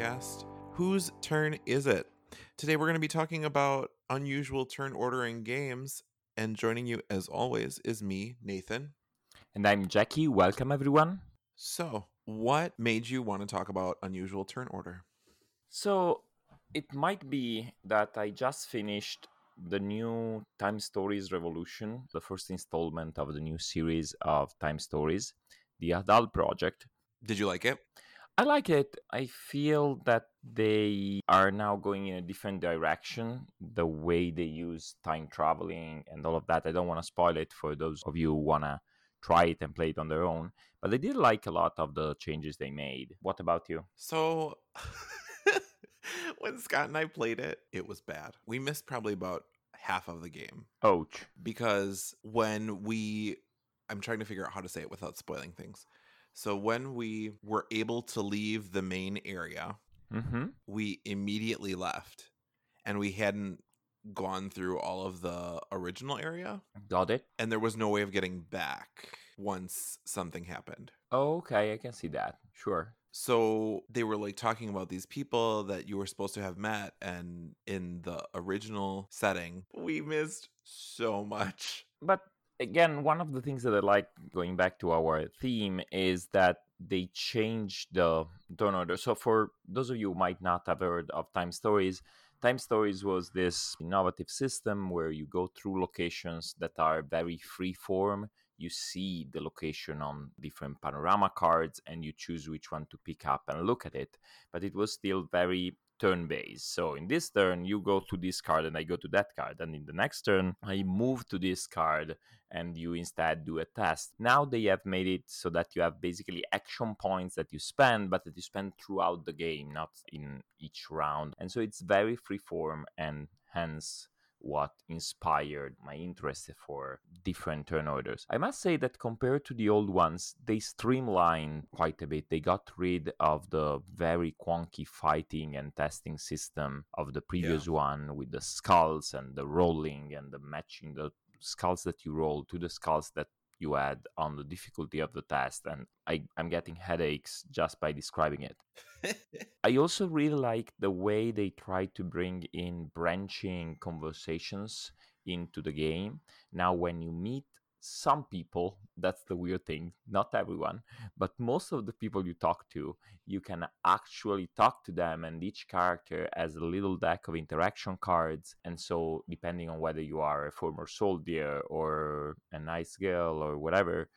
podcast. Whose turn is it? Today we're going to be talking about unusual turn ordering games, and joining you as always is me, Nathan. And I'm Jackie. Welcome, everyone. So, what made you want to talk about unusual turn order? So, it might be that I just finished the new Time Stories Revolution, the first installment of the new series of Time Stories, the Hadal Project. Did you like it? I like it. I feel that they are now going in a different direction. The way they use time traveling and all of that. I don't want to spoil it for those of you who want to try it and play it on their own. But I did like a lot of the changes they made. What about you? So, when Scott and I played it, it was bad. We missed probably about half of the game. Ouch. Because when we, I'm trying to figure out how to say it without spoiling things. So when we were able to leave the main area, Mm-hmm. we immediately left and we hadn't gone through all of the original area Got it. and there was no way of getting back once something happened. Okay, I can see that. Sure. So they were like talking about these people that you were supposed to have met and in the original setting, we missed so much. but again one of the things that i like going back to our theme is that they changed the turn order. So for those of you who might not have heard of time stories time stories was this innovative system where you go through locations that are very free form you see the location on different panorama cards and you choose which one to pick up and look at it. But it was still very turn base. So in this turn, you go to this card and I go to that card. And in the next turn, I move to this card and you instead do a test. Now they have made it so that you have basically action points that you spend, but that you spend throughout the game, not in each round. And so it's very freeform and hence what inspired my interest for different turn orders. I must say that compared to the old ones, they streamlined quite a bit. They got rid of the very quonky fighting and testing system of the previous one with the skulls and the rolling and the matching the skulls that you roll to the skulls that you add on the difficulty of the test and I, i'm getting headaches just by describing it I also really like the way they try to bring in branching conversations into the game. Now, when you meet some people, that's the weird thing, not everyone, but most of the people you talk to, you can actually talk to them, and each character has a little deck of interaction cards. And so, depending on whether you are a former soldier or a nice girl or whatever,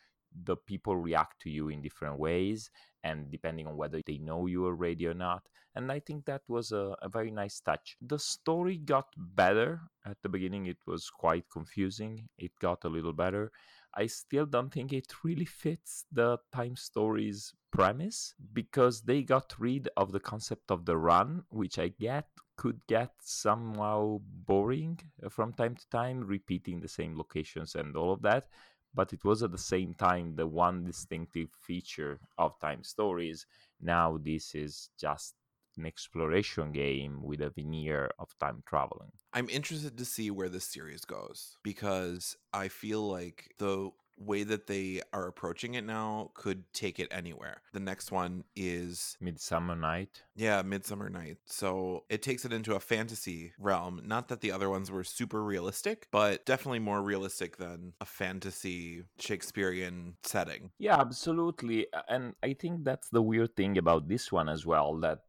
the people react to you in different ways and depending on whether they know you already or not. And I think that was a, a, very nice touch. The story got better. At the beginning, it was quite confusing. It got a little better. I still don't think it really fits the time stories premise because they got rid of the concept of the run, which I get could get somehow boring from time to time, repeating the same locations and all of that but it was at the same time the one distinctive feature of time stories. Now, this is just an exploration game with a veneer of time traveling. I'm interested to see where this series goes because I feel like the way that they are approaching it now could take it anywhere. The next one is Midsummer Night. Yeah, Midsummer Night. So it takes it into a fantasy realm. Not that the other ones were super realistic, but definitely more realistic than a fantasy Shakespearean setting. Yeah, absolutely. And I think that's the weird thing about this one as well that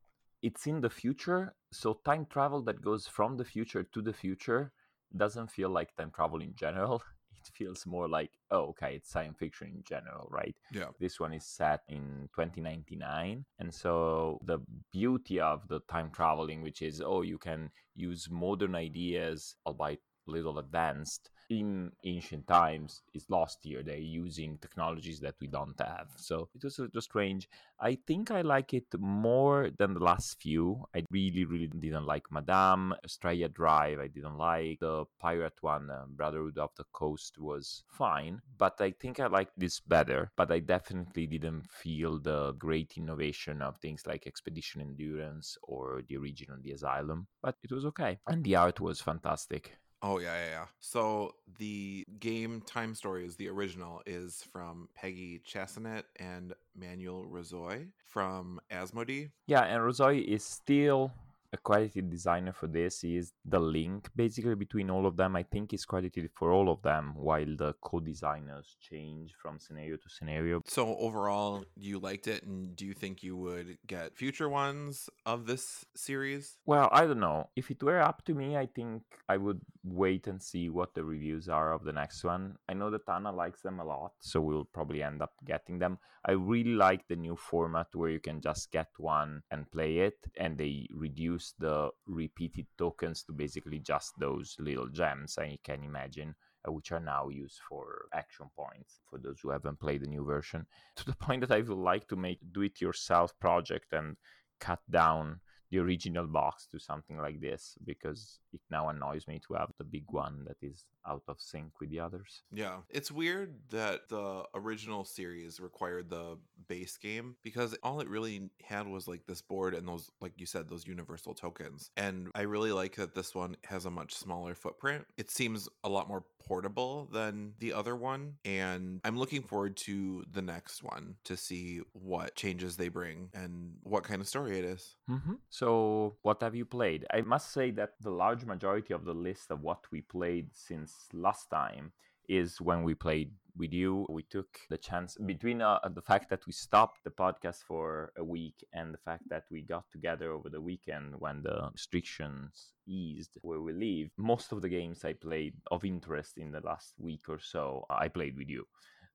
it's in the future. So time travel that goes from the future to the future doesn't feel like time travel in general. It feels more like, oh, okay, it's science fiction in general, right? Yeah. This one is set in 2099. And so the beauty of the time traveling, which is, oh, you can use modern ideas, albeit a little advanced in ancient times is lost here. They're using technologies that we don't have. So it was a little strange. I think i like it more than the last few. I really really didn't like madame Estrella drive i didn't like the pirate one uh, brotherhood of the coast was fine but i think i like this better. But i definitely didn't feel the great innovation of things like expedition endurance or the original the asylum but it was okay. And the art was fantastic Oh yeah, yeah, yeah. So the game Time Stories, the original, is from Peggy Chassenet and Manuel Rozoy from Asmodee. Yeah, and Rozoy is still a credited designer for this is the link basically between all of them. I think is credited for all of them, while the co-designers change from scenario to scenario. So overall, you liked it, and do you think you would get future ones of this series? Well, I don't know. If it were up to me, I think I would wait and see what the reviews are of the next one. I know that Anna likes them a lot, so we'll probably end up getting them. I really like the new format where you can just get one and play it, and they reduce reduce the repeated tokens to basically just those little gems I can imagine uh, which are now used for action points for those who haven't played the new version to the point that I would like to make do it yourself project and cut down the original box to something like this because it now annoys me to have the big one that is out of sync with the others. Yeah. It's weird that the original series required the base game because all it really had was like this board and those, like you said, those universal tokens. And I really like that this one has a much smaller footprint. It seems a lot more portable than the other one. And I'm looking forward to the next one to see what changes they bring and what kind of story it is. Mm-hmm. So, what have you played? I must say that the large majority of the list of what we played since last time is when we played with you. We took the chance between uh, the fact that we stopped the podcast for a week and the fact that we got together over the weekend when the restrictions eased where we live. Most of the games I played of interest in the last week or so, I played with you.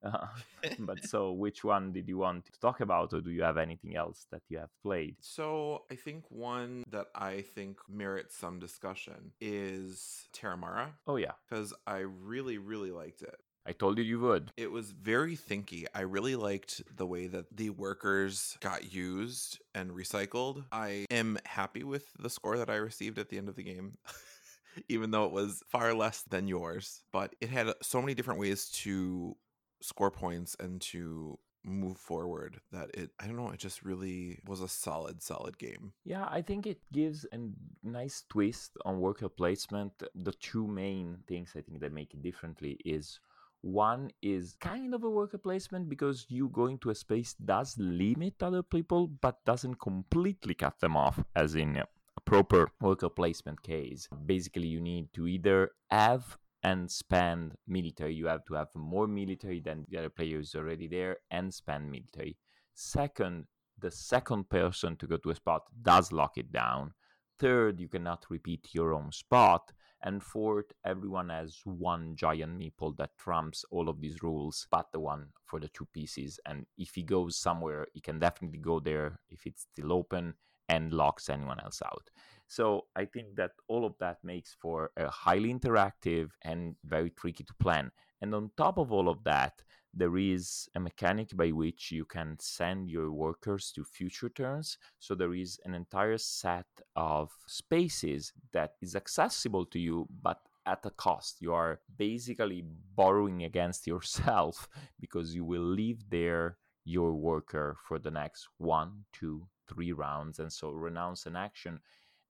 Uh, but so, which one did you want to talk about, or do you have anything else that you have played? So, I think one that I think merits some discussion is Terramara. Oh, yeah. Because I really, really liked it. I told you you would. It was very thinky. I really liked the way that the workers got used and recycled. I am happy with the score that I received at the end of the game. even though it was far less than yours. But it had so many different ways to score points and to move forward that it i don't know it just really was a solid solid game. Yeah i think it gives a nice twist on worker placement. The two main things i think that make it differently is one is kind of a worker placement because you going to a space does limit other people but doesn't completely cut them off as in a proper worker placement case. Basically you need to either have and spend military. You have to have more military than the other players already there and spend military. Second, the second person to go to a spot does lock it down. Third, you cannot repeat your own spot. And fourth, everyone has one giant meeple that trumps all of these rules, but the one for the two pieces. And if he goes somewhere, he can definitely go there if it's still open and locks anyone else out. So I think that all of that makes for a highly interactive and very tricky to plan. And on top of all of that, there is a mechanic by which you can send your workers to future turns. So there is an entire set of spaces that is accessible to you, but at a cost. You are basically borrowing against yourself because you will leave there your worker for the next one, two, three rounds. And so renounce an action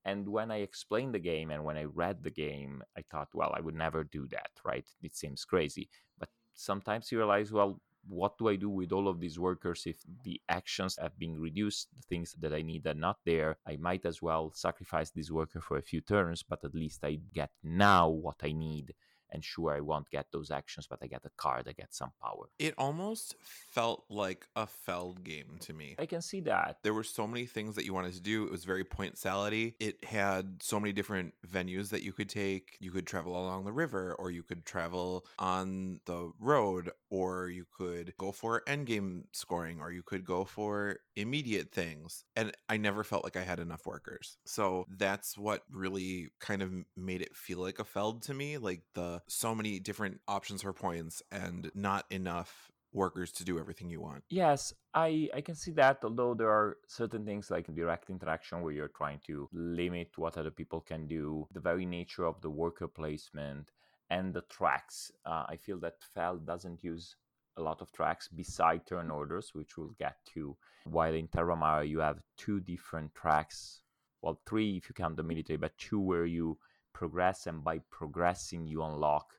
and when I explained the game and when I read the game, I thought, well, I would never do that, right? It seems crazy. But sometimes you realize, well, what do I do with all of these workers if the actions have been reduced? The things that I need are not there. I might as well sacrifice this worker for a few turns, but at least I get now what I need and sure i won't get those actions but i get a card i get some power. It almost felt like a feld game to me. I can see that. There were so many things that you wanted to do it was very point salady. It had so many different venues that you could take. You could travel along the river or you could travel on the road or you could go for end game scoring or you could go for immediate things. And i never felt like i had enough workers. So that's what really kind of made it feel like a feld to me like the so many different options for points and not enough workers to do everything you want. Yes, I I can see that. Although there are certain things like direct interaction where you're trying to limit what other people can do, the very nature of the worker placement and the tracks. Uh, I feel that Feld doesn't use a lot of tracks beside turn orders, which we'll get to. While in Terramara you have two different tracks, well, three if you count the military, but two where you progress, and by progressing, you unlock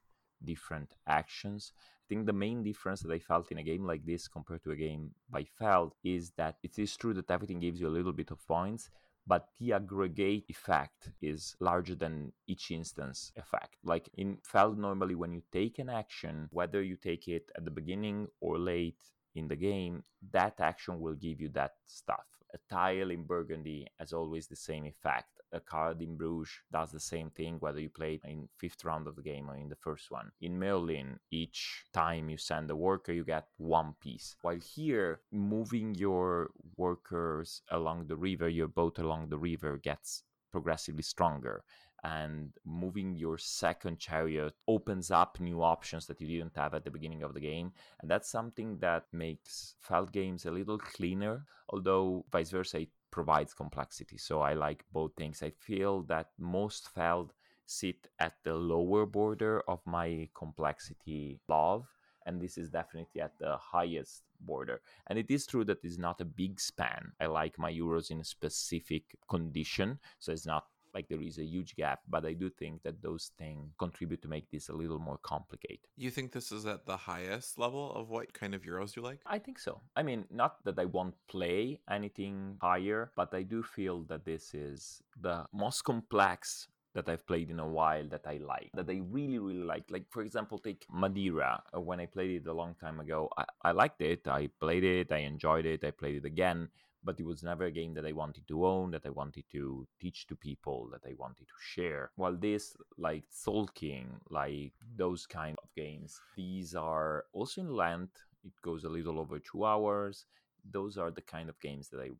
different actions. I think the main difference that I felt in a game like this compared to a game by Feld is that it is true that everything gives you a little bit of points, but the aggregate effect is larger than each instance effect. Like in Feld, normally when you take an action, whether you take it at the beginning or late in the game, that action will give you that stuff. A tile in Burgundy has always the same effect a card in Bruges does the same thing whether you play in fifth round of the game or in the first one. In Merlin, each time you send a worker, you get one piece. While here, moving your workers along the river, your boat along the river gets progressively stronger and moving your second chariot opens up new options that you didn't have at the beginning of the game and that's something that makes Feld games a little cleaner although vice versa it provides complexity. So I like both things. I feel that most Feld sit at the lower border of my complexity love and this is definitely at the highest border. And it is true that it's not a big span. I like my euros in a specific condition, so it's not like there is a huge gap but i do think that those things contribute to make this a little more complicated you think this is at the highest level of what kind of euros you like i think so i mean not that i won't play anything higher but i do feel that this is the most complex that I've played in a while that I like, that I really, really like. Like, for example, take Madeira. When I played it a long time ago, I, I liked it. I played it, I enjoyed it, I played it again but it was never a game that I wanted to own, that I wanted to teach to people, that I wanted to share. While this, like Tzolk'in, like mm. those kind of games, these are also in length. It goes a little over two hours. Those are the kind of games that I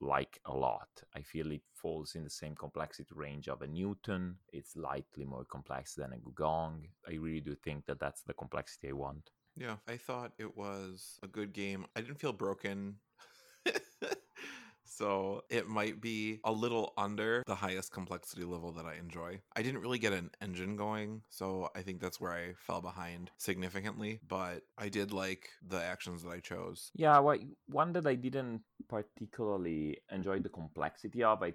like a lot. I feel it falls in the same complexity range of a Newton. It's slightly more complex than a Gugong. I really do think that that's the complexity I want. Yeah, I thought it was a good game. I didn't feel broken so it might be a little under the highest complexity level that I enjoy. I didn't really get an engine going, so I think that's where I fell behind significantly, but I did like the actions that I chose. Yeah, one that I didn't particularly enjoy the complexity of, I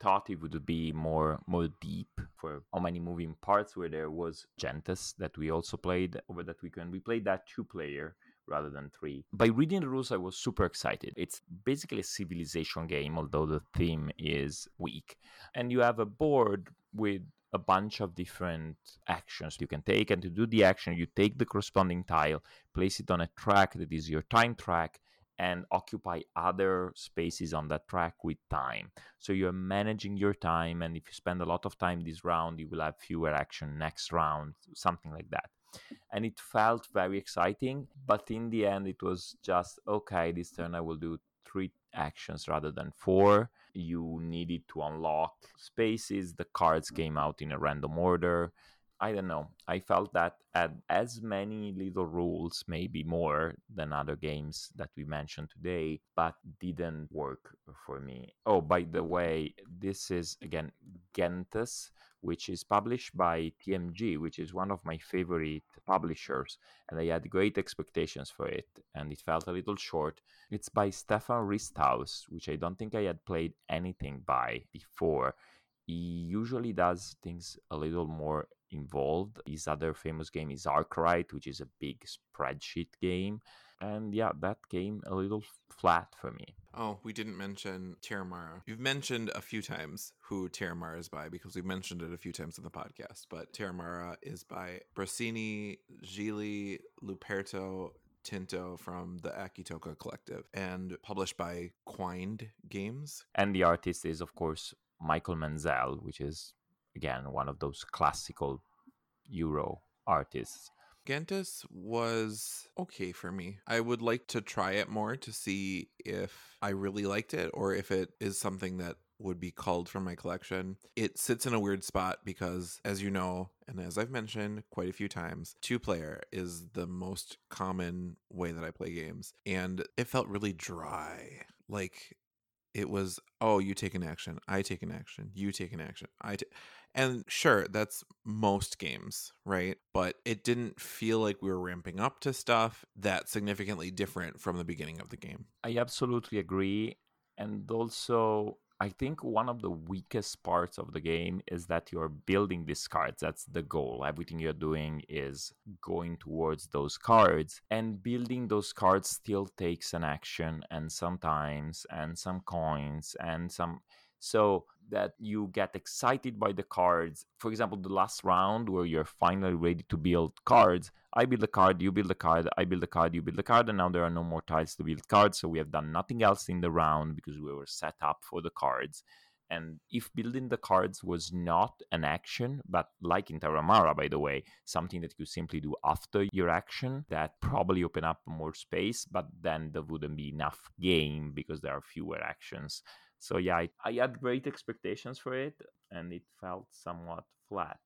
thought it would be more more deep for how many moving parts where there was Gentes that we also played over that weekend. We played that two player rather than three. By reading the rules, I was super excited. It's basically a civilization game, although the theme is weak. And you have a board with a bunch of different actions you can take. And to do the action, you take the corresponding tile, place it on a track that is your time track, and occupy other spaces on that track with time. So you're managing your time, and if you spend a lot of time this round, you will have fewer action next round, something like that and it felt very exciting. But in the end, it was just okay. This turn, I will do three actions rather than four. You needed to unlock spaces. The cards came out in a random order. I don't know. I felt that had as many little rules, maybe more than other games that we mentioned today, but didn't work for me. Oh, by the way, this is again Gentes, which is published by TMG, which is one of my favorite publishers, and I had great expectations for it, and it felt a little short. It's by Stefan Risthaus, which I don't think I had played anything by before. He usually does things a little more involved. His other famous game is Arkwright, which is a big spreadsheet game. And yeah, that came a little flat for me. Oh, we didn't mention Terramara. You've mentioned a few times who Terramara is by because we've mentioned it a few times in the podcast. But Terramara is by Brasini, Gigli, Luperto, Tinto from the Acchittocca Collective and published by Quind Games. And the artist is, of course, Michael Menzel, which is, again, one of those classical Euro artists. Gentes was okay for me. I would like to try it more to see if I really liked it or if it is something that would be culled from my collection. It sits in a weird spot because, as you know, and as I've mentioned quite a few times, two player is the most common way that I play games. And it felt really dry. Like it was, oh, you take an action, I take an action, you take an action, I take. And sure, that's most games, right? But it didn't feel like we were ramping up to stuff that significantly different from the beginning of the game. I absolutely agree. And also, I think one of the weakest parts of the game is that you're building these cards. That's the goal. Everything you're doing is going towards those cards, and building those cards still takes an action and sometimes and some coins and some. So that you get excited by the cards. For example, the last round where you're finally ready to build cards, I build a card, you build a card, I build a card, you build a card, and now there are no more tiles to build cards. So we have done nothing else in the round because we were set up for the cards. And if building the cards was not an action, but like in Terramara, by the way, something that you simply do after your action, that probably open up more space, but then there wouldn't be enough game because there are fewer actions. So yeah, I, I had great expectations for it, and it felt somewhat flat.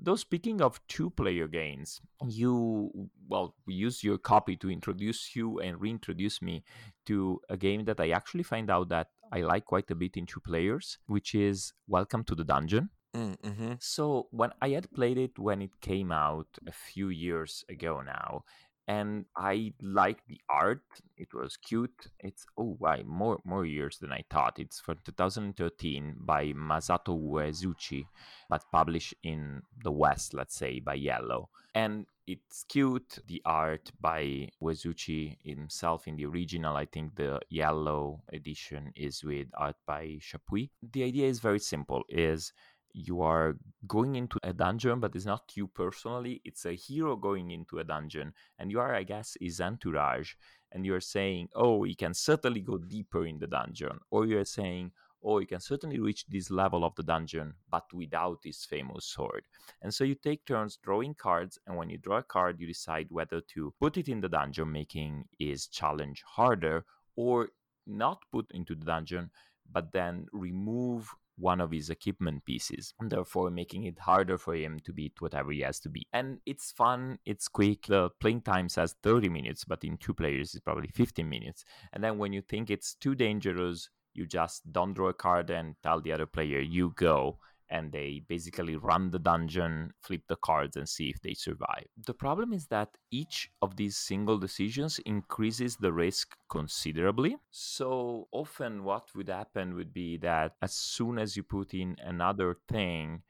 Though speaking of two-player games, you well use your copy to introduce you and reintroduce me to a game that I actually find out that I like quite a bit in two players, which is Welcome to the Dungeon. Mm, Mm-hmm. So when I had played it when it came out a few years ago now, and I liked the art. It was cute. It's oh why more more years than I thought. It's from 2013 by Masato Uesugi, but published in the West, let's say by Iello. And it's cute. The art by Uesugi himself in the original. I think the Iello edition is with art by Chapuis. The idea is very simple. Is you are going into a dungeon, but it's not you personally. It's a hero going into a dungeon, and you are, I guess, his entourage. And you're saying, oh, he can certainly go deeper in the dungeon. Or you're saying, oh, he can certainly reach this level of the dungeon, but without his famous sword. And so you take turns drawing cards, and when you draw a card, you decide whether to put it in the dungeon, making his challenge harder, or not put into the dungeon, but then remove one of his equipment pieces, therefore making it harder for him to beat whatever he has to beat. And it's fun, it's quick. The playing time says 30 minutes, but in two players, it's probably 15 minutes. And then when you think it's too dangerous, you just don't draw a card and tell the other player, you go and they basically run the dungeon, flip the cards, and see if they survive. The problem is that each of these single decisions increases the risk considerably. So often, what would happen would be that as soon as you put in another thing,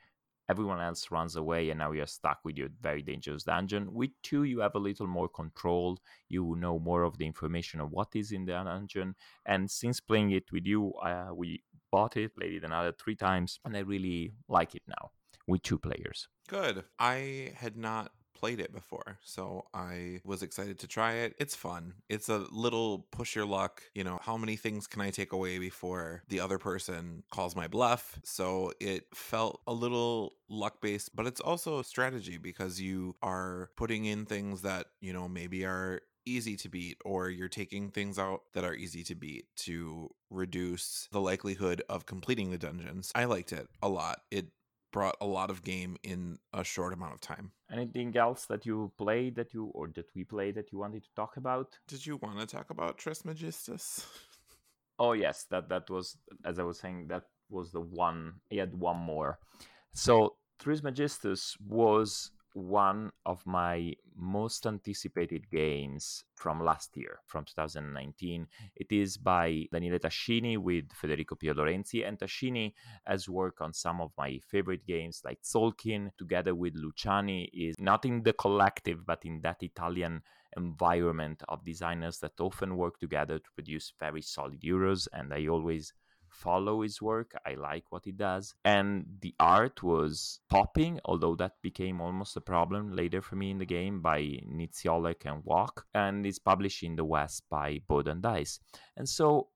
everyone else runs away and now you're stuck with your very dangerous dungeon with two you have a little more control you know more of the information of what is in the dungeon and since playing it with you uh, we bought it, played it another three times, and I really like it now with two players. Good. I had not played it before, so I was excited to try it. It's fun. It's a little push your luck. You know, how many things can I take away before the other person calls my bluff? So it felt a little luck based, but it's also a strategy because you are putting in things that, you know, maybe are easy to beat or you're taking things out that are easy to beat to reduce the likelihood of completing the dungeons. I liked it a lot. It brought a lot of game in a short amount of time. Anything else that you played that you or that we played that you wanted to talk about? Did you want to talk about Trismegistus? oh yes, that that was as I was saying that was the one. He had one more. So Trismegistus was one of my most anticipated games from last year, from 2019. It is by Daniele Tascini with Federico Pierlorenzi, and Tascini has worked on some of my favorite games like Tzolk'in, together with Luciani, is not in the collective, but in that Italian environment of designers that often work together to produce very solid Euros, and I always follow his work. I like what he does. And the art was popping, although that became almost a problem later for me in the game by Niziolek and Walk. And it's published in the West by Board and Dice. And so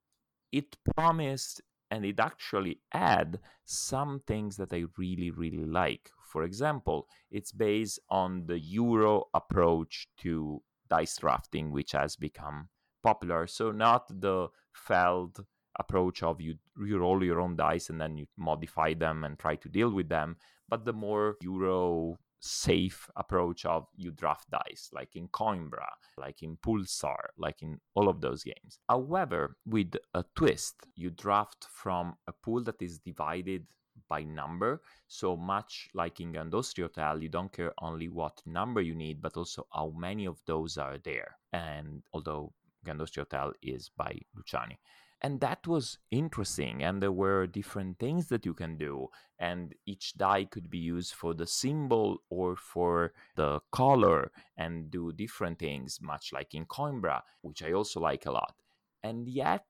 it promised and it actually had some things that I really, really like. For example, it's based on the Euro approach to dice drafting, which has become popular. So, not the Feld approach of you, you roll your own dice and then you modify them and try to deal with them, but the more Euro safe approach of you draft dice, like in Coimbra, like in Pulsar, like in all of those games. However, with a twist, you draft from a pool that is divided by number. So much like in Grand Austria Hotel, you don't care only what number you need, but also how many of those are there. And although Grand Austria Hotel is by Luciani. And that was interesting and there were different things that you can do and each die could be used for the symbol or for the color and do different things much like in coimbra which i also like a lot. And yet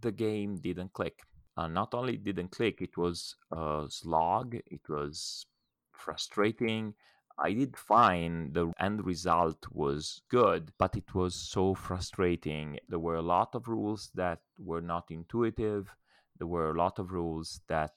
the game didn't click. Uh, not only didn't click it was a slog it was frustrating I did fine. The end result was good, but it was so frustrating. There were a lot of rules that were not intuitive. There were a lot of rules that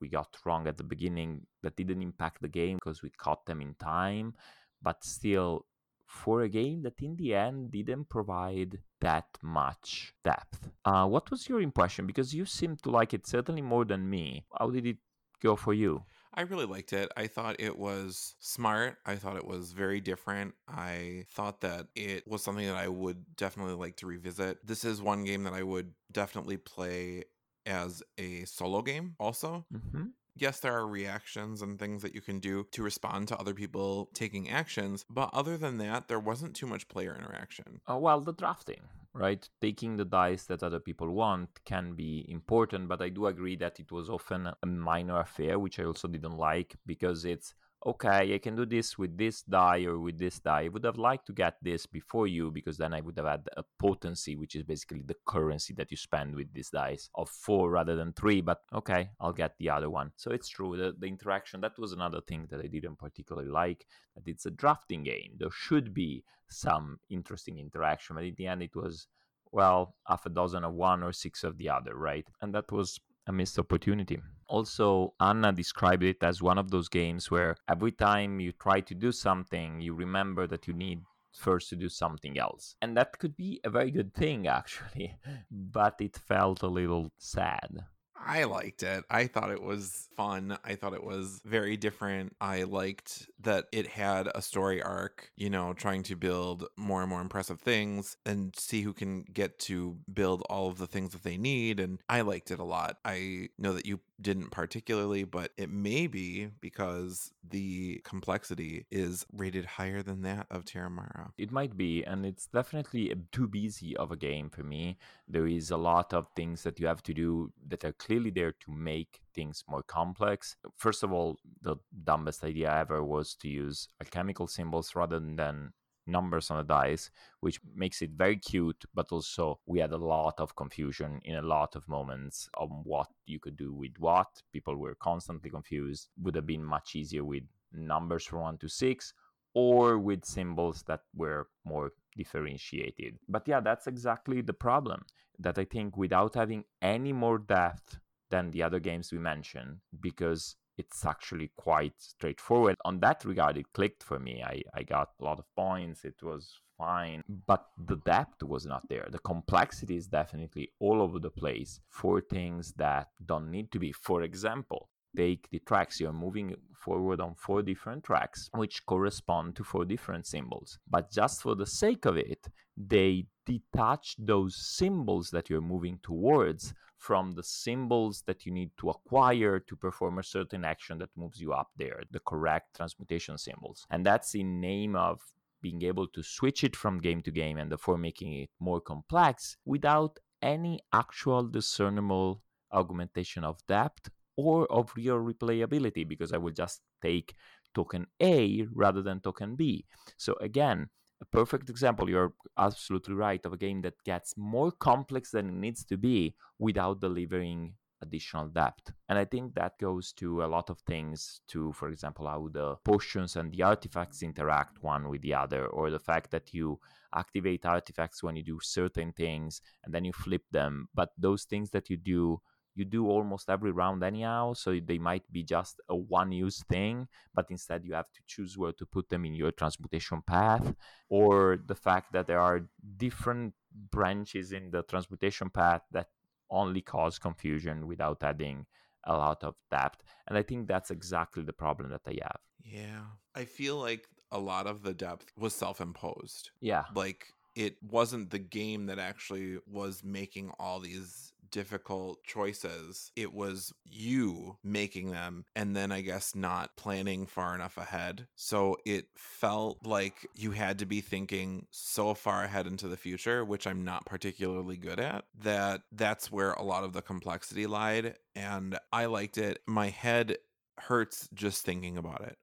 we got wrong at the beginning that didn't impact the game because we caught them in time. But still, for a game that in the end didn't provide that much depth. Uh, what was your impression? Because you seemed to like it certainly more than me. How did it go for you? I really liked it. I thought it was smart. I thought it was very different. I thought that it was something that I would definitely like to revisit. This is one game that I would definitely play as a solo game also. Mm-hmm yes, there are reactions and things that you can do to respond to other people taking actions, but other than that, there wasn't too much player interaction. Oh, well, the drafting, right? Taking the dice that other people want can be important, but I do agree that it was often a minor affair, which I also didn't like because it's okay, I can do this with this die or with this die. I would have liked to get this before you because then I would have had a potency, which is basically the currency that you spend with these dice of four rather than three. But okay, I'll get the other one. So it's true. The, the interaction, that was another thing that I didn't particularly like, that it's a drafting game. There should be some interesting interaction. But in the end, it was, well, half a dozen of one or six of the other, right? And that was a missed opportunity. Also, Anna described it as one of those games where every time you try to do something, you remember that you need first to do something else. And that could be a very good thing, actually, but it felt a little sad. I liked it. I thought it was fun. I thought it was very different. I liked that it had a story arc, you know, trying to build more and more impressive things and see who can get to build all of the things that they need. And I liked it a lot. I know that you didn't particularly, but it may be because the complexity is rated higher than that of Terramara. It might be, and it's definitely too busy of a game for me. There is a lot of things that you have to do that are clearly there to make things more complex. First of all, the dumbest idea ever was to use alchemical symbols rather than numbers on the dice, which makes it very cute, but also we had a lot of confusion in a lot of moments on what you could do with what. People were constantly confused. Would have been much easier with numbers from one to six or with symbols that were more differentiated. But yeah, that's exactly the problem that I think without having any more depth than the other games we mentioned, because it's actually quite straightforward. On that regard, it clicked for me. I, I got a lot of points. It was fine. But the depth was not there. The complexity is definitely all over the place for things that don't need to be. For example, take the tracks. You're moving forward on four different tracks, which correspond to four different symbols. But just for the sake of it, they detach those symbols that you're moving towards from the symbols that you need to acquire to perform a certain action that moves you up there, the correct transmutation symbols. And that's in name of being able to switch it from game to game and therefore making it more complex without any actual discernible augmentation of depth or of real replayability because I will just take token A rather than token B. So again, a perfect example, you're absolutely right, of a game that gets more complex than it needs to be without delivering additional depth. And I think that goes to a lot of things to, for example, how the potions and the artifacts interact one with the other, or the fact that you activate artifacts when you do certain things and then you flip them. But those things that you do you do almost every round anyhow so they might be just a one use thing but instead you have to choose where to put them in your transmutation path or the fact that there are different branches in the transmutation path that only cause confusion without adding a lot of depth and i think that's exactly the problem that i have. Yeah i feel like a lot of the depth was self-imposed. Yeah. Like it wasn't the game that actually was making all these difficult choices. It was you making them and then I guess not planning far enough ahead. So it felt like you had to be thinking so far ahead into the future, which I'm not particularly good at, that that's where a lot of the complexity lied. And I liked it. My head hurts just thinking about it.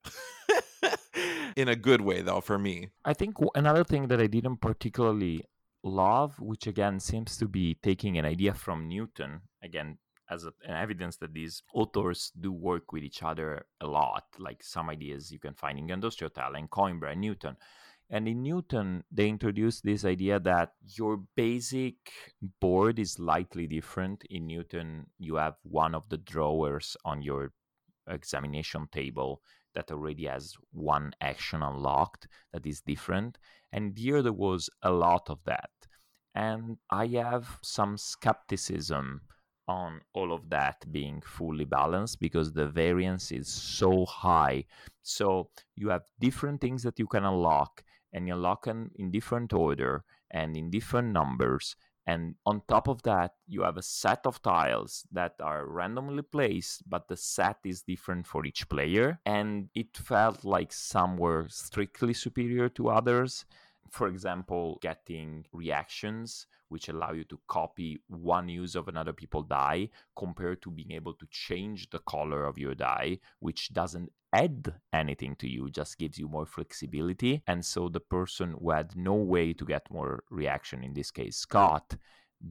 In a good way, though, for me. I think another thing that I didn't particularly love, which again seems to be taking an idea from Newton, again, as a, an evidence that these authors do work with each other a lot. Like some ideas you can find in Gandolfo and Coimbra and Newton. And in Newton, they introduced this idea that your basic board is slightly different. In Newton, you have one of the drawers on your examination table that already has one action unlocked that is different. And here there was a lot of that. And I have some skepticism on all of that being fully balanced because the variance is so high. So you have different things that you can unlock, and you unlock them in different order and in different numbers. And on top of that, you have a set of tiles that are randomly placed, but the set is different for each player. And it felt like some were strictly superior to others for example, getting reactions which allow you to copy one use of another people die compared to being able to change the color of your die, which doesn't add anything to you, just gives you more flexibility. And so the person who had no way to get more reaction, in this case, Scott,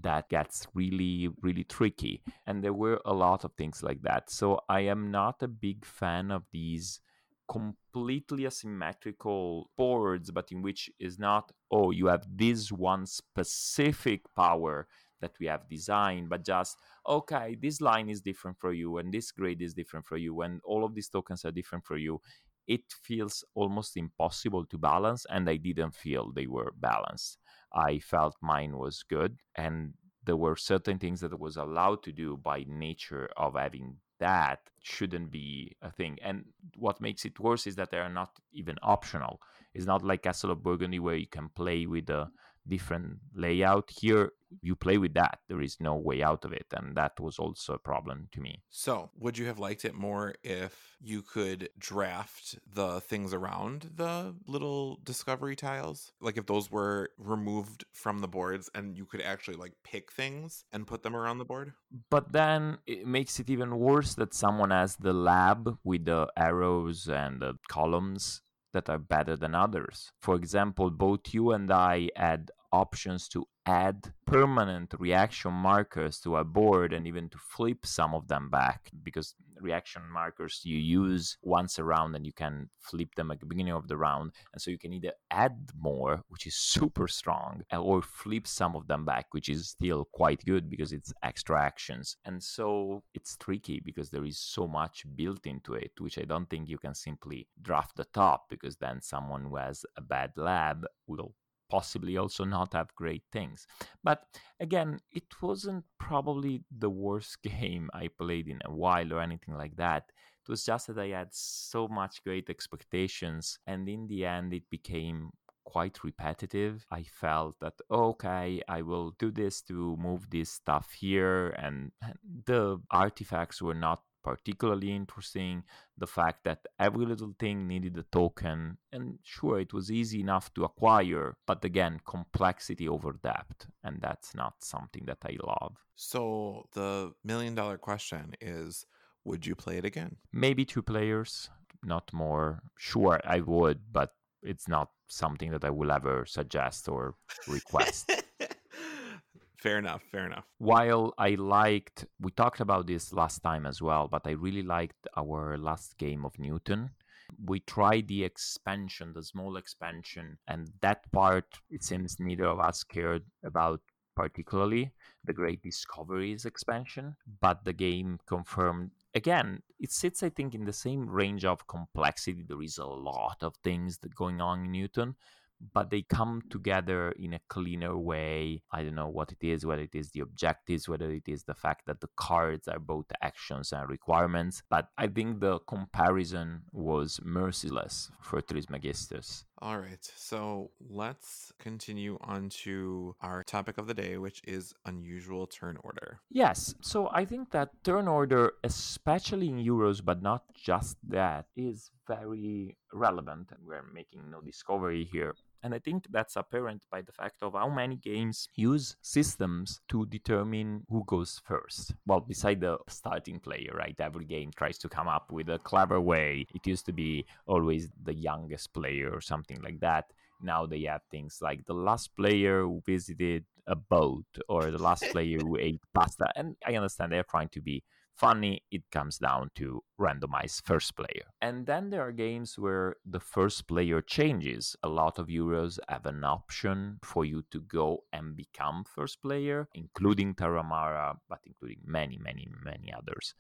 that gets really, really tricky. And there were a lot of things like that. So I am not a big fan of these completely asymmetrical boards, but in which is not, oh, you have this one specific power that we have designed, but just, okay, this line is different for you, and this grade is different for you, and all of these tokens are different for you. It feels almost impossible to balance, and I didn't feel they were balanced. I felt mine was good, and there were certain things that I was allowed to do by nature of having that shouldn't be a thing. And what makes it worse is that they are not even optional. It's not like Castle of Burgundy where you can play with a different layout. Here, you play with that. There is no way out of it. And that was also a problem to me. So, would you have liked it more if you could draft the things around the little discovery tiles? Like if those were removed from the boards and you could actually like pick things and put them around the board? But then it makes it even worse that someone has the lab with the arrows and the columns that are better than others. For example, both you and I had options to add permanent reaction markers to a board and even to flip some of them back because reaction markers you use once a round and you can flip them at the beginning of the round. And so you can either add more which is super strong uh, or flip some of them back which is still quite good because it's extra actions. And so it's tricky because there is so much built into it which i don't think you can simply draft the top because then someone who has a bad lab will possibly also not have great things. But again, it wasn't probably the worst game I played in a while or anything like that. It was just that I had so much great expectations, and in the end, it became quite repetitive. I felt that, okay, I will do this to move this stuff here, and the artifacts were not particularly interesting the fact that every little thing needed a token and sure it was easy enough to acquire but again complexity over depth and that's not something that i love. So the million dollar question is would you play it again? Maybe two players not more. Sure i would but it's not something that i will ever suggest or request Fair enough. Fair enough. While I liked, we talked about this last time as well, but I really liked our last game of Newton. We tried the expansion, the small expansion, and that part, it seems neither of us cared about particularly the Great Discoveries expansion, but the game confirmed again, it sits, I think, in the same range of complexity. There is a lot of things that going on in Newton, but they come together in a cleaner way. I don't know what it is, whether it is the objectives, whether it is the fact that the cards are both actions and requirements. But I think the comparison was merciless for Tris Trismegistus. All right, so let's continue on to our topic of the day, which is unusual turn order. Yes, so I think that turn order, especially in Euros, but not just that, is very relevant, and we're making no discovery here. And I think that's apparent by the fact of how many games use systems to determine who goes first. Well, beside the starting player, right? Every game tries to come up with a clever way. It used to be always the youngest player or something like that. Now they have things like the last player who visited a boat or the last player who ate pasta. And I understand they're trying to be funny, it comes down to randomize first player. And then there are games where the first player changes. A lot of Euros have an option for you to go and become first player, including Terramara, but including many, many, many others.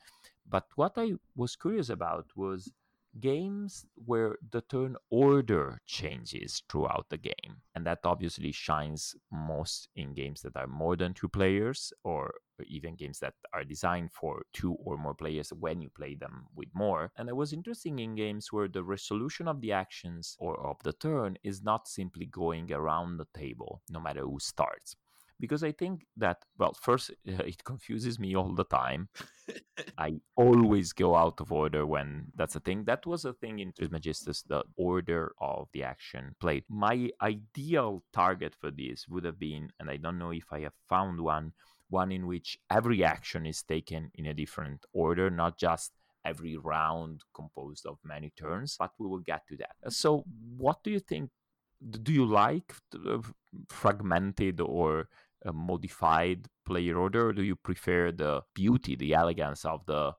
But what I was curious about was games where the turn order changes throughout the game. And that obviously shines most in games that are more than two players or even games that are designed for two or more players when you play them with more. And it was interesting in games where the resolution of the actions or of the turn is not simply going around the table, no matter who starts because I think that well, first it confuses me all the time. I always go out of order when that's a thing. That was a thing in Trismegistus, the order of the action played. My ideal target for this would have been, and I don't know if I have found one, one in which every action is taken in a different order, not just every round composed of many turns, but we will get to that. So, what do you think? Do you like uh, fragmented or a modified player order, or do you prefer the beauty, the elegance of the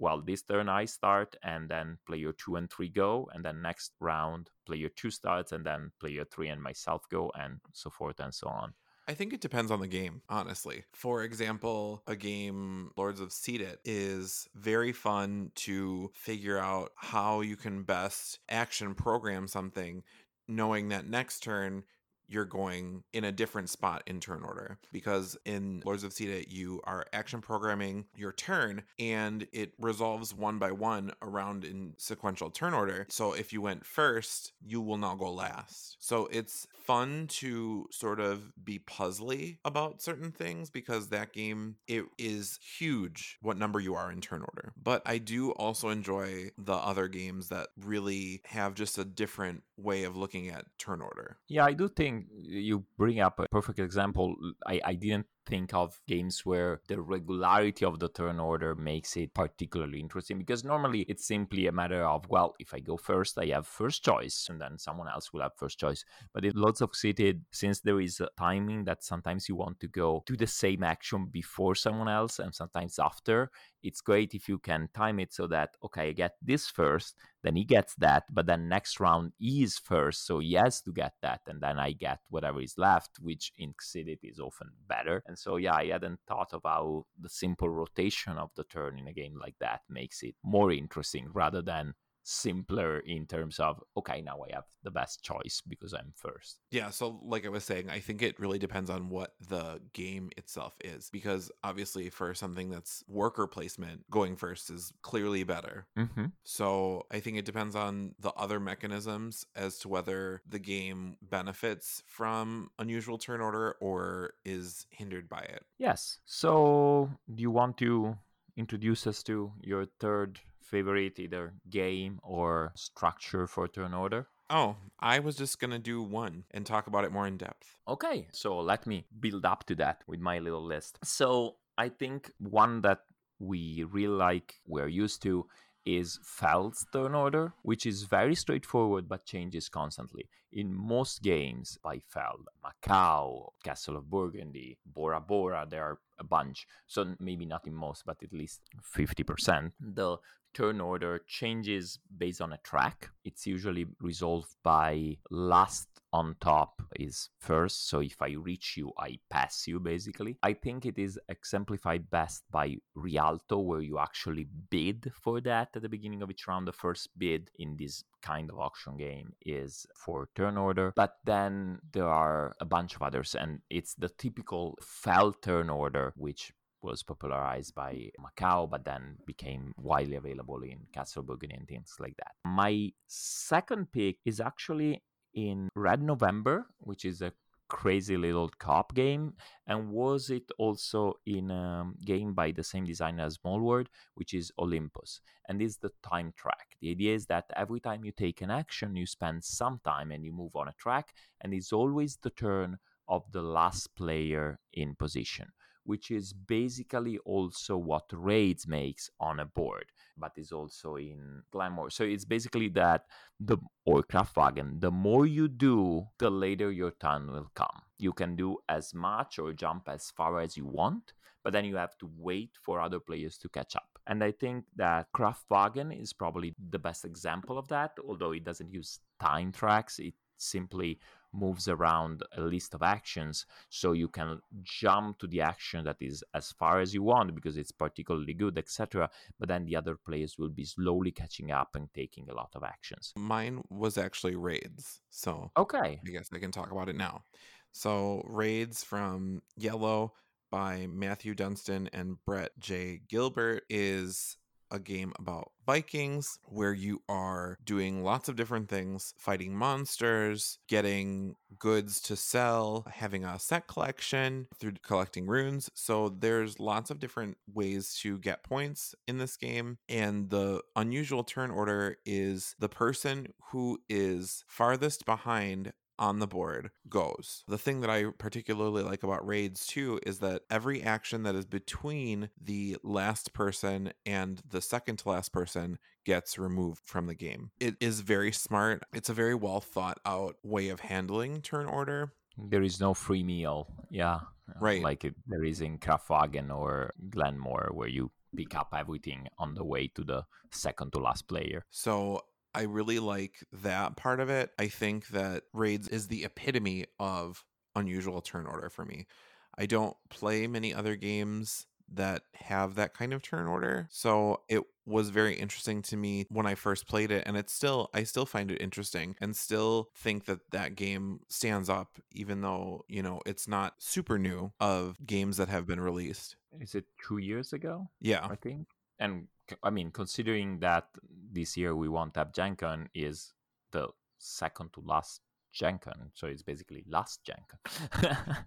well, this turn I start, and then player two and three go, and then next round player two starts, and then player three and myself go, and so forth and so on. I think it depends on the game, honestly. For example, a game, Lords of Xidit, is very fun to figure out how you can best action program something, knowing that next turn you're going in a different spot in turn order because in Lords of Xidit you are action programming your turn and it resolves one by one around in sequential turn order. So if you went first, you will not go last. So it's fun to sort of be puzzly about certain things because that game it is huge what number you are in turn order. But I do also enjoy the other games that really have just a different way of looking at turn order. Yeah, I do think you bring up a perfect example. I, I didn't think of games where the regularity of the turn order makes it particularly interesting because normally it's simply a matter of, well, if I go first, I have first choice and then someone else will have first choice. But in Lords of Xidit, since there is a timing that sometimes you want to go do the same action before someone else and sometimes after, it's great if you can time it so that, okay, I get this first, then he gets that, but then next round he is first, so he has to get that, and then I get whatever is left, which in Xidit is often better. And so, yeah, I hadn't thought of how the simple rotation of the turn in a game like that makes it more interesting rather than simpler in terms of okay now i have the best choice because i'm first. Yeah so like i was saying i think it really depends on what the game itself is because obviously for something that's worker placement going first is clearly better. Mm-hmm. so i think it depends on the other mechanisms as to whether the game benefits from unusual turn order or is hindered by it. Yes. So do you want to introduce us to your third favorite either game or structure for turn order? Oh, I was just going to do one and talk about it more in depth. Okay, so let me build up to that with my little list. So I think one that we really like, we're used to, is Feld's turn order, which is very straightforward but changes constantly. In most games by Feld, Macau, Castle of Burgundy, Bora Bora, there are a bunch. So maybe not in most, but at least 50%. The turn order changes based on a track. It's usually resolved by last on top is first. So if I reach you, I pass you basically. I think it is exemplified best by Rialto, where you actually bid for that at the beginning of each round. The first bid in this kind of auction game is for turn order. But then there are a bunch of others, and it's the typical Feld turn order, which was popularized by Macau, but then became widely available in Castle Burgundy and things like that. My second pick is actually in Red November, which is a crazy little cop game. And was it also in a game by the same designer as small world which is olympus. And is the time track. The idea is that every time you take an action you spend some time and you move on a track and it's always the turn of the last player in position which is basically also what raids makes on a board but is also in Glenmore. So it's basically that the or Kraftwagen, the more you do, the later your turn will come. You can do as much or jump as far as you want, but then you have to wait for other players to catch up. And I think that Kraftwagen is probably the best example of that, although it doesn't use time tracks. It simply moves around a list of actions so you can jump to the action that is as far as you want because it's particularly good etc but then the other players will be slowly catching up and taking a lot of actions. Mine was actually raids so okay. I guess i can talk about it now. So raids from Iello by Matthew Dunstan and Brett J. Gilbert is a game about Vikings where you are doing lots of different things, fighting monsters, getting goods to sell, having a set collection through collecting runes. So there's lots of different ways to get points in this game. And the unusual turn order is the person who is farthest behind on the board goes. The thing that I particularly like about raids too is that every action that is between the last person and the second to last person gets removed from the game. It is very smart. It's a very well thought out way of handling turn order. There is no free meal. Yeah. Uh, right. Like it, there is in Kraftwagen or Glenmore where you pick up everything on the way to the second to last player. So I really like that part of it. I think that Raids is the epitome of unusual turn order for me. I don't play many other games that have that kind of turn order. So it was very interesting to me when I first played it and it's still I still find it interesting and still think that that game stands up even though, you know, it's not super new of games that have been released. Is it 2 years ago? Yeah. I think. And I mean, considering that this year we won't have Gen Con is the second to last Gen Con, so it's basically last Gen Con.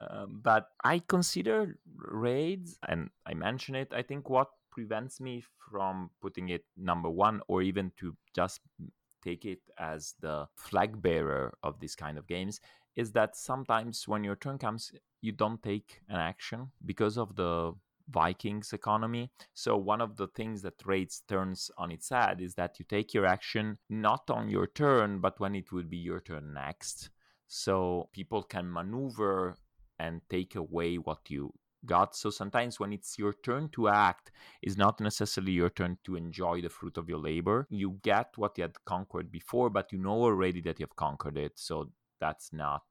Um, but I consider raids, and I mention it. I think what prevents me from putting it number one, or even to just take it as the flag bearer of this kind of games, is that sometimes when your turn comes, you don't take an action because of the Vikings economy. So one of the things that raids turns on its head is that you take your action not on your turn, but when it would be your turn next. So people can maneuver and take away what you got. So sometimes when it's your turn to act, it's not necessarily your turn to enjoy the fruit of your labor. You get what you had conquered before, but you know already that you have conquered it. So that's not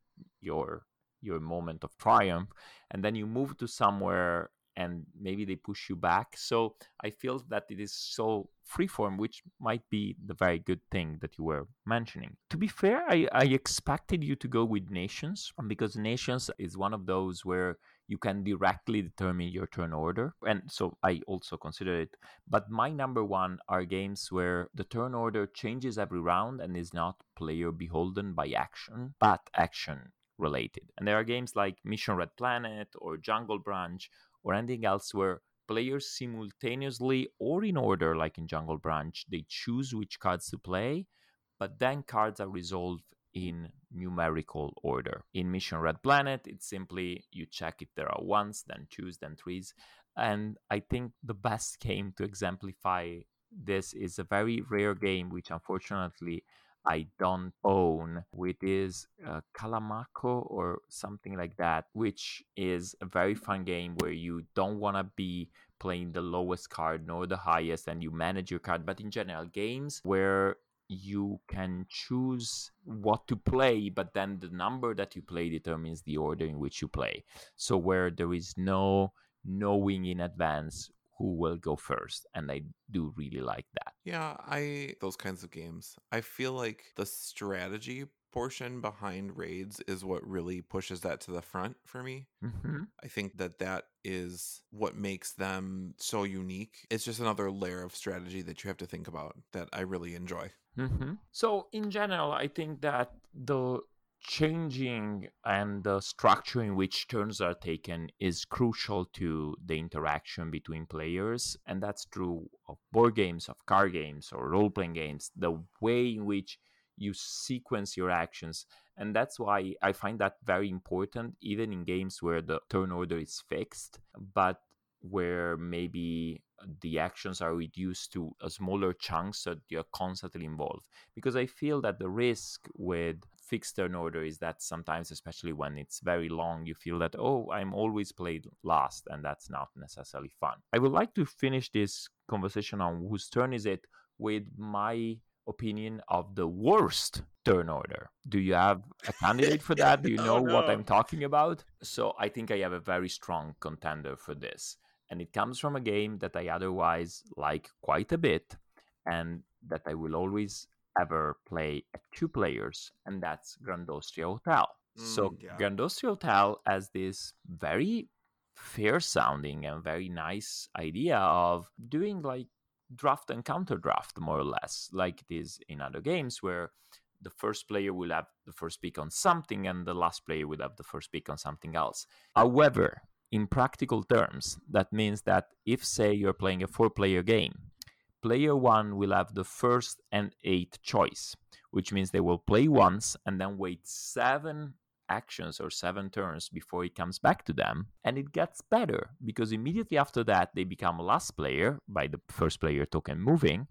your your moment of triumph. And then you move to somewhere and maybe they push you back. So I feel that it is so freeform, which might be the very good thing that you were mentioning. To be fair, I, I expected you to go with nations um, because nations is one of those where you can directly determine your turn order. And so I also consider it. But my number one are games where the turn order changes every round and is not player beholden by action, but action related. And there are games like Mission Red Planet or Jungle Branch or anything else where players simultaneously or in order, like in Jungle Branch, they choose which cards to play, but then cards are resolved in numerical order. In Mission Red Planet, it's simply you check if there are ones, then twos, then threes. And I think the best game to exemplify this is a very rare game, which unfortunately I don't own, which is uh, Kalamako or something like that, which is a very fun game where you don't want to be playing the lowest card nor the highest and you manage your card. But in general, games where you can choose what to play, but then the number that you play determines the order in which you play. So where there is no knowing in advance who will go first. And I do really like that. Yeah, I those kinds of games. I feel like the strategy portion behind raids is what really pushes that to the front for me. Mm-hmm. I think that that is what makes them so unique. It's just another layer of strategy that you have to think about that I really enjoy. Mm-hmm. So, in general, I think that the changing and the structure in which turns are taken is crucial to the interaction between players and that's true of board games of card games or role-playing games the way in which you sequence your actions. And that's why i find that very important even in games where the turn order is fixed but where maybe the actions are reduced to a smaller chunks so you're constantly involved. Because i feel that the risk with fixed turn order is that sometimes especially when it's very long you feel that oh i'm always played last and that's not necessarily fun i would like to finish this conversation on whose turn is it with my opinion of the worst turn order. Do you have a candidate for that? Do you oh, know oh, no. what I'm talking about? So I think I have a very strong contender for this. And it comes from a game that I otherwise like quite a bit and that I will always ever play at two players, and that's Grand Austria Hotel. Mm, so yeah. Grand Austria Hotel has this very fair sounding and very nice idea of doing like draft and counter draft more or less like it is in other games where the first player will have the first pick on something and the last player will have the first pick on something else however in practical terms that means that if say you're playing a four player game player one will have the first and eighth choice which means they will play once and then wait seven actions or seven turns before it comes back to them. And it gets better because immediately after that, they become last player by the first player token moving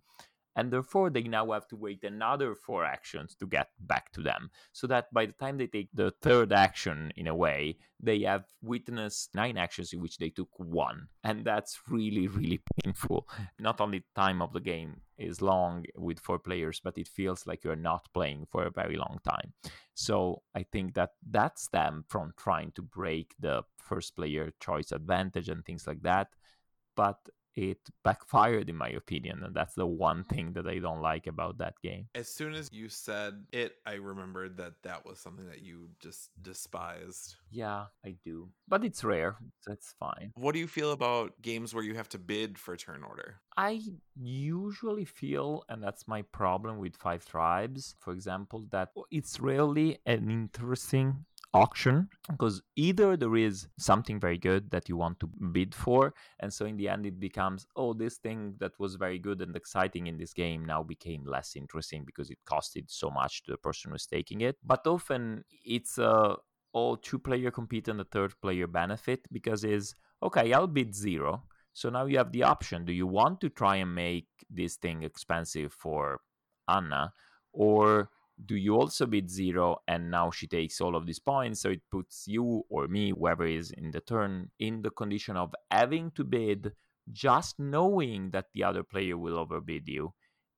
and therefore they now have to wait another four actions to get back to them. So that by the time they take the third action in a way they have witnessed nine actions in which they took one. And that's really really painful. Not only time of the game is long with four players but it feels like you're not playing for a very long time. So i think that that's them from trying to break the first player choice advantage and things like that. But it backfired in my opinion and that's the one thing that i don't like about that game. As soon as you said it i remembered that that was something that you just despised. Yeah i do but it's rare that's fine. What do you feel about games where you have to bid for turn order? I usually feel and that's my problem with five tribes for example that oh, it's really an interesting auction because either there is something very good that you want to bid for and so in the end it becomes oh this thing that was very good and exciting in this game now became less interesting because it costed so much to the person who's taking it. But often it's a all two player compete and the third player benefit because is okay i'll bid zero. So now you have the option. Do you want to try and make this thing expensive for anna or do you also bid zero? And now she takes all of these points so it puts you or me whoever is in the turn in the condition of having to bid just knowing that the other player will overbid you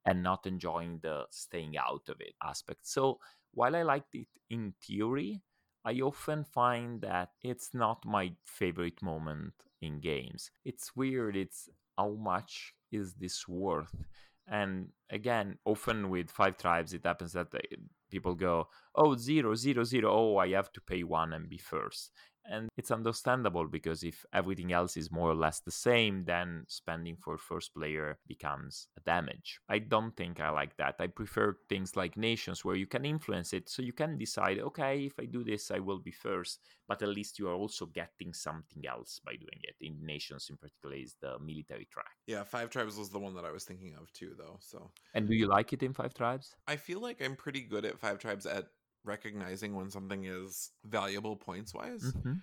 and not enjoying the staying out of it aspect. So while i liked it in theory i often find that it's not my favorite moment in games. It's weird it's how much is this worth and again, often with five tribes, it happens that they, people go, oh, zero, zero, zero. Oh, I have to pay one and be first. And it's understandable because if everything else is more or less the same, then spending for first player becomes a damage. I don't think I like that. I prefer things like nations where you can influence it. So you can decide, okay, if I do this, I will be first, but at least you are also getting something else by doing it. In nations, in particular, is the military track. Yeah, Five Tribes was the one that I was thinking of too, though. So, and do you like it in Five Tribes? I feel like I'm pretty good at Five Tribes at recognizing when something is valuable points wise. Mm-hmm.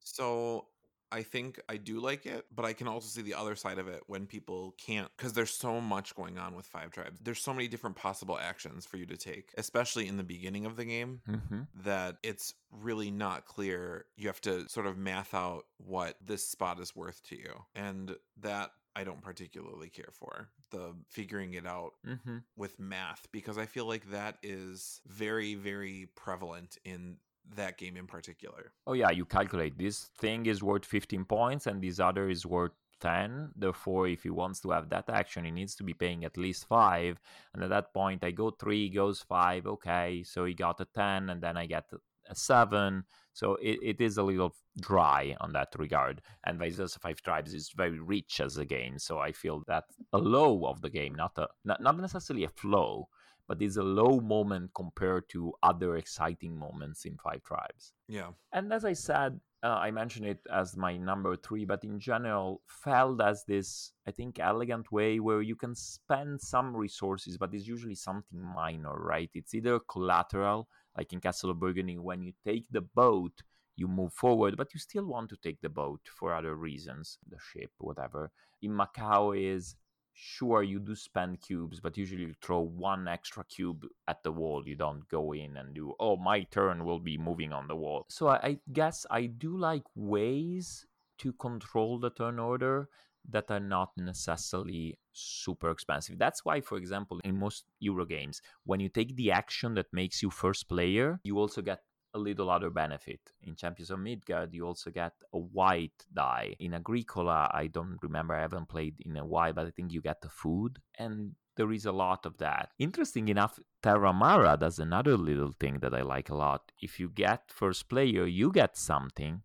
So I think I do like it, but I can also see the other side of it when people can't because there's so much going on with Five Tribes. There's so many different possible actions for you to take, especially in the beginning of the game, mm-hmm. that it's really not clear. You have to sort of math out what this spot is worth to you. And that I don't particularly care for the figuring it out mm-hmm. with math because I feel like that is very, very prevalent in that game in particular. Oh, yeah, you calculate this thing is worth 15 points and this other is worth 10. Therefore, if he wants to have that action, he needs to be paying at least 5. And at that point, I go 3, goes 5. Okay, so he got a 10, and then I get a 7. So it, it is a little dry on that regard. And Vice versa Five Tribes is very rich as a game. So I feel that a low of the game, not a not, not necessarily a flow, but it's a low moment compared to other exciting moments in Five Tribes. Yeah. And as I said, uh, I mentioned it as my number three, but in general, Feld as this, I think, elegant way where you can spend some resources, but it's usually something minor, right? It's either collateral, like in Castle of Burgundy, when you take the boat, you move forward, but you still want to take the boat for other reasons, the ship, whatever. In Macau is sure you do spend cubes but usually you throw one extra cube at the wall. You don't go in and do oh my turn will be moving on the wall. So i, I guess i do like ways to control the turn order that are not necessarily super expensive that's why for example in most euro games when you take the action that makes you first player you also get a little other benefit. In Champions of Midgard, you also get a white die. In Agricola, I don't remember, I haven't played in a while, but I think you get the food. And there is a lot of that. Interesting enough, Terramara does another little thing that I like a lot. If you get first player, you get something,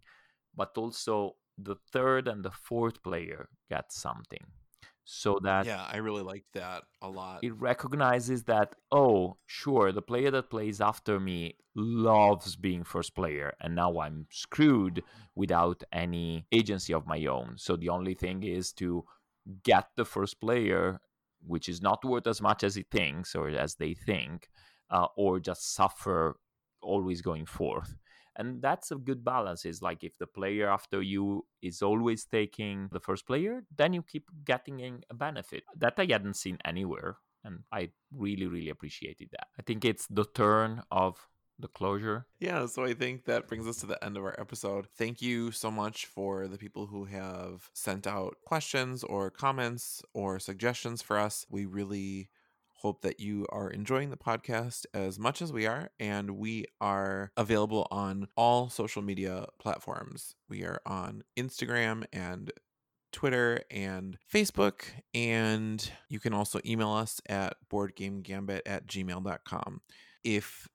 but also the third and the fourth player get something. So that yeah i really liked that a lot. it recognizes that oh sure the player that plays after me loves being first player and now i'm screwed without any agency of my own. So the only thing is to get the first player which is not worth as much as he thinks or as they think uh, or just suffer always going fourth and that's a good balance is like if the player after you is always taking the first player then you keep getting a benefit that i hadn't seen anywhere and i really really appreciated that i think it's the turn of the closure. Yeah, so I think that brings us to the end of our episode. Thank you so much for the people who have sent out questions or comments or suggestions for us. We really Hope that you are enjoying the podcast as much as we are. And we are available on all social media platforms. We are on Instagram and Twitter and Facebook. And you can also email us at boardgamegambit at gmail.com. If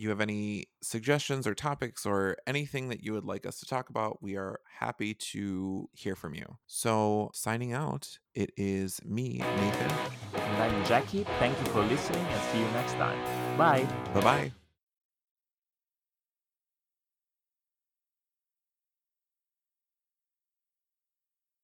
you have any suggestions or topics or anything that you would like us to talk about, we are happy to hear from you. So, signing out, it is me, Nathan. And I'm Jackie. Thank you for listening and see you next time. Bye. Bye bye.